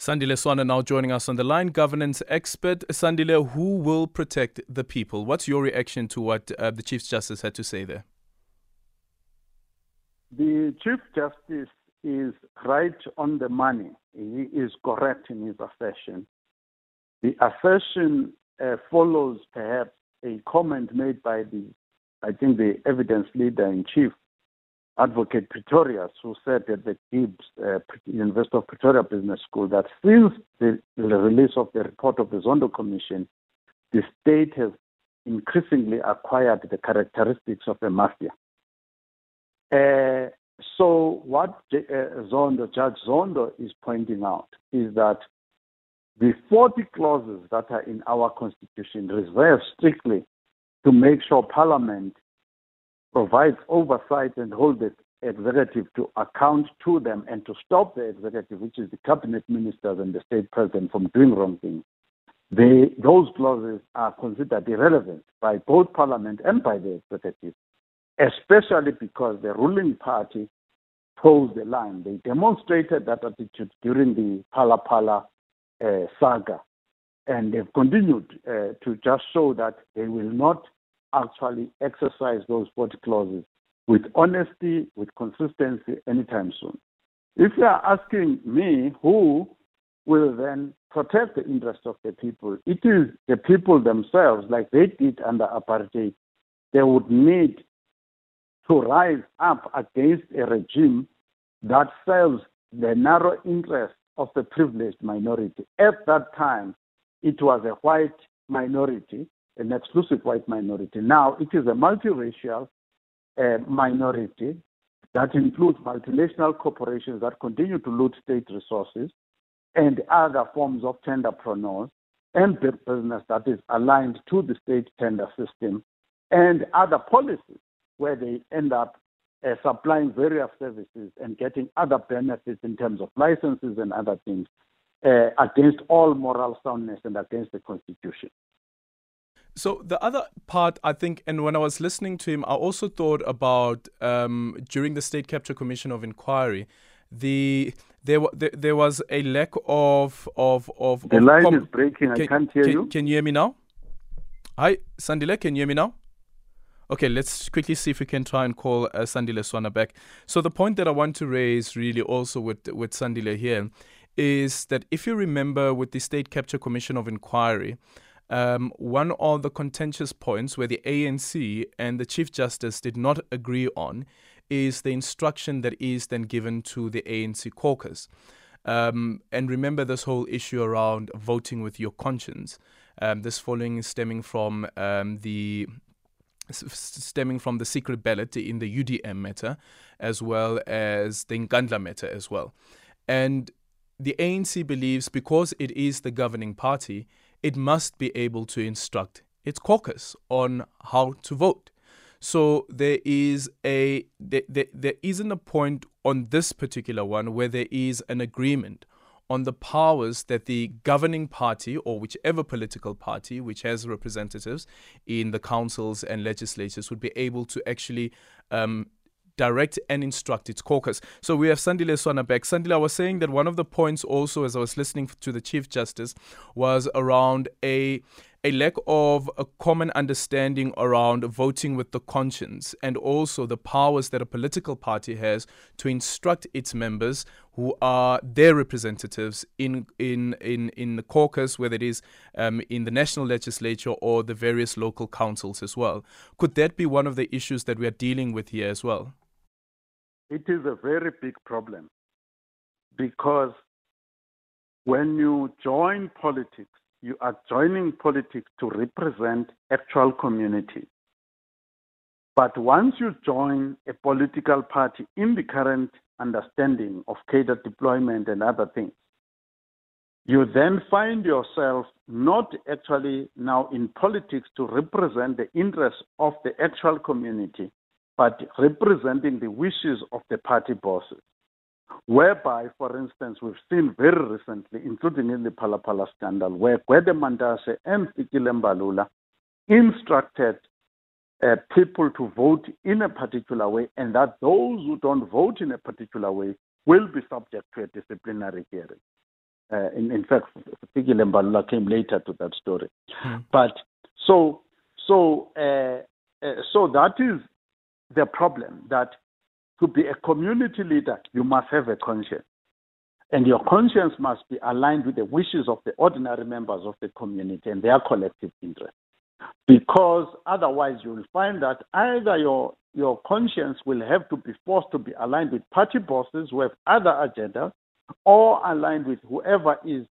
Sandile Swana now joining us on the line, governance expert. Sandile, who will protect the people? What's your reaction to what uh, the Chief Justice had to say there? The Chief Justice is right on the money. He is correct in his assertion. The assertion uh, follows perhaps a comment made by the, I think, the evidence leader in chief, Advocate Pretorius, who said at the GIBS, uh, University of Pretoria Business School, that since the, the release of the report of the Zondo Commission, the state has increasingly acquired the characteristics of a mafia. Uh, so what uh, Zondo, Judge Zondo is pointing out is that the 40 clauses that are in our constitution reserve strictly to make sure Parliament provides oversight and hold the executive to account to them and to stop the executive, which is the cabinet ministers and the state president, from doing wrong things. They, those clauses are considered irrelevant by both Parliament and by the executive, especially because the ruling party toes the line. They demonstrated that attitude during the Phala uh, saga, and they've continued uh, to just show that they will not actually exercise those 40 clauses with honesty, with consistency anytime soon. If you are asking me who will then protect the interests of the people, it is the people themselves, like they did under apartheid. They would need to rise up against a regime that serves the narrow interests of the privileged minority. At that time, it was a white minority an exclusive white minority. Now it is a multiracial uh, minority that includes multinational corporations that continue to loot state resources and other forms of tenderpreneurs and business that is aligned to the state tender system and other policies where they end up uh, supplying various services and getting other benefits in terms of licenses and other things uh, against all moral soundness and against the Constitution. So the other part, I think, and when I was listening to him, I also thought about um, during the State Capture Commission of Inquiry, the there, there, there was a lack of of of. The of line com- is breaking. Can, I can't hear can, you. Can you hear me now? Hi, Sandile. Can you hear me now? Okay, let's quickly see if we can try and call uh, Sandile Swana back. So the point that I want to raise, really, also with with Sandile here, is that if you remember with the State Capture Commission of Inquiry. Um, one of the contentious points where the ANC and the Chief Justice did not agree on is the instruction that is then given to the ANC caucus. Um, and remember this whole issue around voting with your conscience. Um, this following is stemming from um, the stemming from the secret ballot in the UDM matter, as well as the Nkandla matter as well. And the ANC believes because it is the governing party, it must be able to instruct its caucus on how to vote. So there is a there, there, there isn't a point on this particular one where there is an agreement on the powers that the governing party or whichever political party which has representatives in the councils and legislatures would be able to actually um, direct and instruct its caucus. So we have Sandile Swana back. Sandile, I was saying that one of the points also as I was listening to the Chief Justice was around a a lack of a common understanding around voting with the conscience and also the powers that a political party has to instruct its members who are their representatives in in in, in the caucus, whether it is um, in the national legislature or the various local councils as well. Could that be one of the issues that we are dealing with here as well? It is a very big problem because when you join politics, you are joining politics to represent actual communities. But once you join a political party in the current understanding of cadre deployment and other things, you then find yourself not actually now in politics to represent the interests of the actual community, but representing the wishes of the party bosses. Whereby, for instance, we've seen very recently, including in the Phala scandal, where Gwede Mantashe and Fikile Mbalula instructed uh, people to vote in a particular way, and that those who don't vote in a particular way will be subject to a disciplinary hearing. Uh, in, in fact, Fikile Mbalula came later to that story. Mm. But so so uh, uh, so that is the problem. That to be a community leader, you must have a conscience, and your conscience must be aligned with the wishes of the ordinary members of the community and their collective interest. Because otherwise, you will find that either your your conscience will have to be forced to be aligned with party bosses who have other agendas, or aligned with whoever is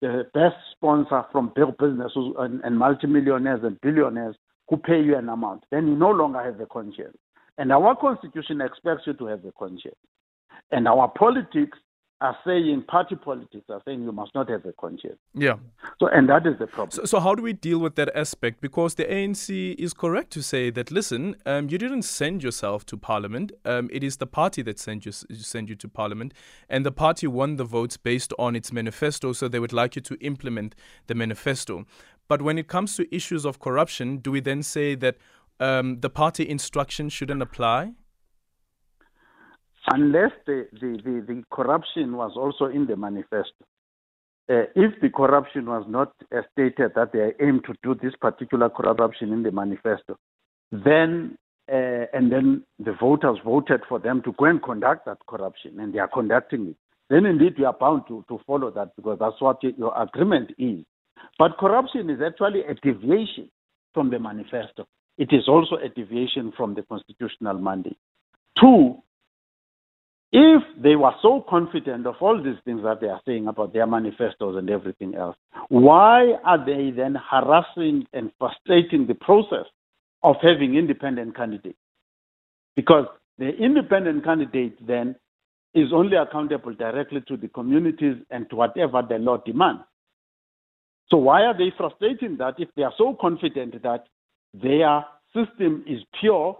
the best sponsor from big business and, and multimillionaires and billionaires who pay you an amount. Then you no longer have a conscience. And our constitution expects you to have a conscience. And our politics are saying party politics are saying you must not have a conscience. Yeah. So and that is the problem. So, so how do we deal with that aspect? Because the ANC is correct to say that listen, um, you didn't send yourself to parliament. Um, it is the party that sent you sent you to parliament, and the party won the votes based on its manifesto. So they would like you to implement the manifesto. But when it comes to issues of corruption, do we then say that um, the party instruction shouldn't apply? unless the, the, the, the, corruption was also in the manifesto. Uh, if the corruption was not uh, stated that they aim to do this particular corruption in the manifesto, then uh, and then the voters voted for them to go and conduct that corruption, and they are conducting it. Then indeed we are bound to, to follow that because that's what your agreement is. But corruption is actually a deviation from the manifesto. It is also a deviation from the constitutional mandate. Two, if they were so confident of all these things that they are saying about their manifestos and everything else, why are they then harassing and frustrating the process of having independent candidates? Because the independent candidate then is only accountable directly to the communities and to whatever the law demands. So why are they frustrating that if they are so confident that their system is pure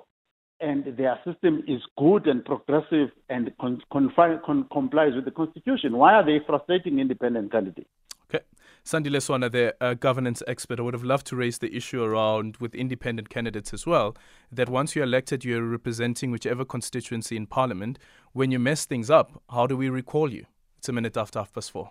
and their system is good and progressive and con- confi- con- complies with the constitution. Why are they frustrating independent candidates? Okay. Sandile Swana, the uh, governance expert, I would have loved to raise the issue around with independent candidates as well. That once you're elected, you're representing whichever constituency in parliament. When you mess things up, how do we recall you? It's a minute after half past four.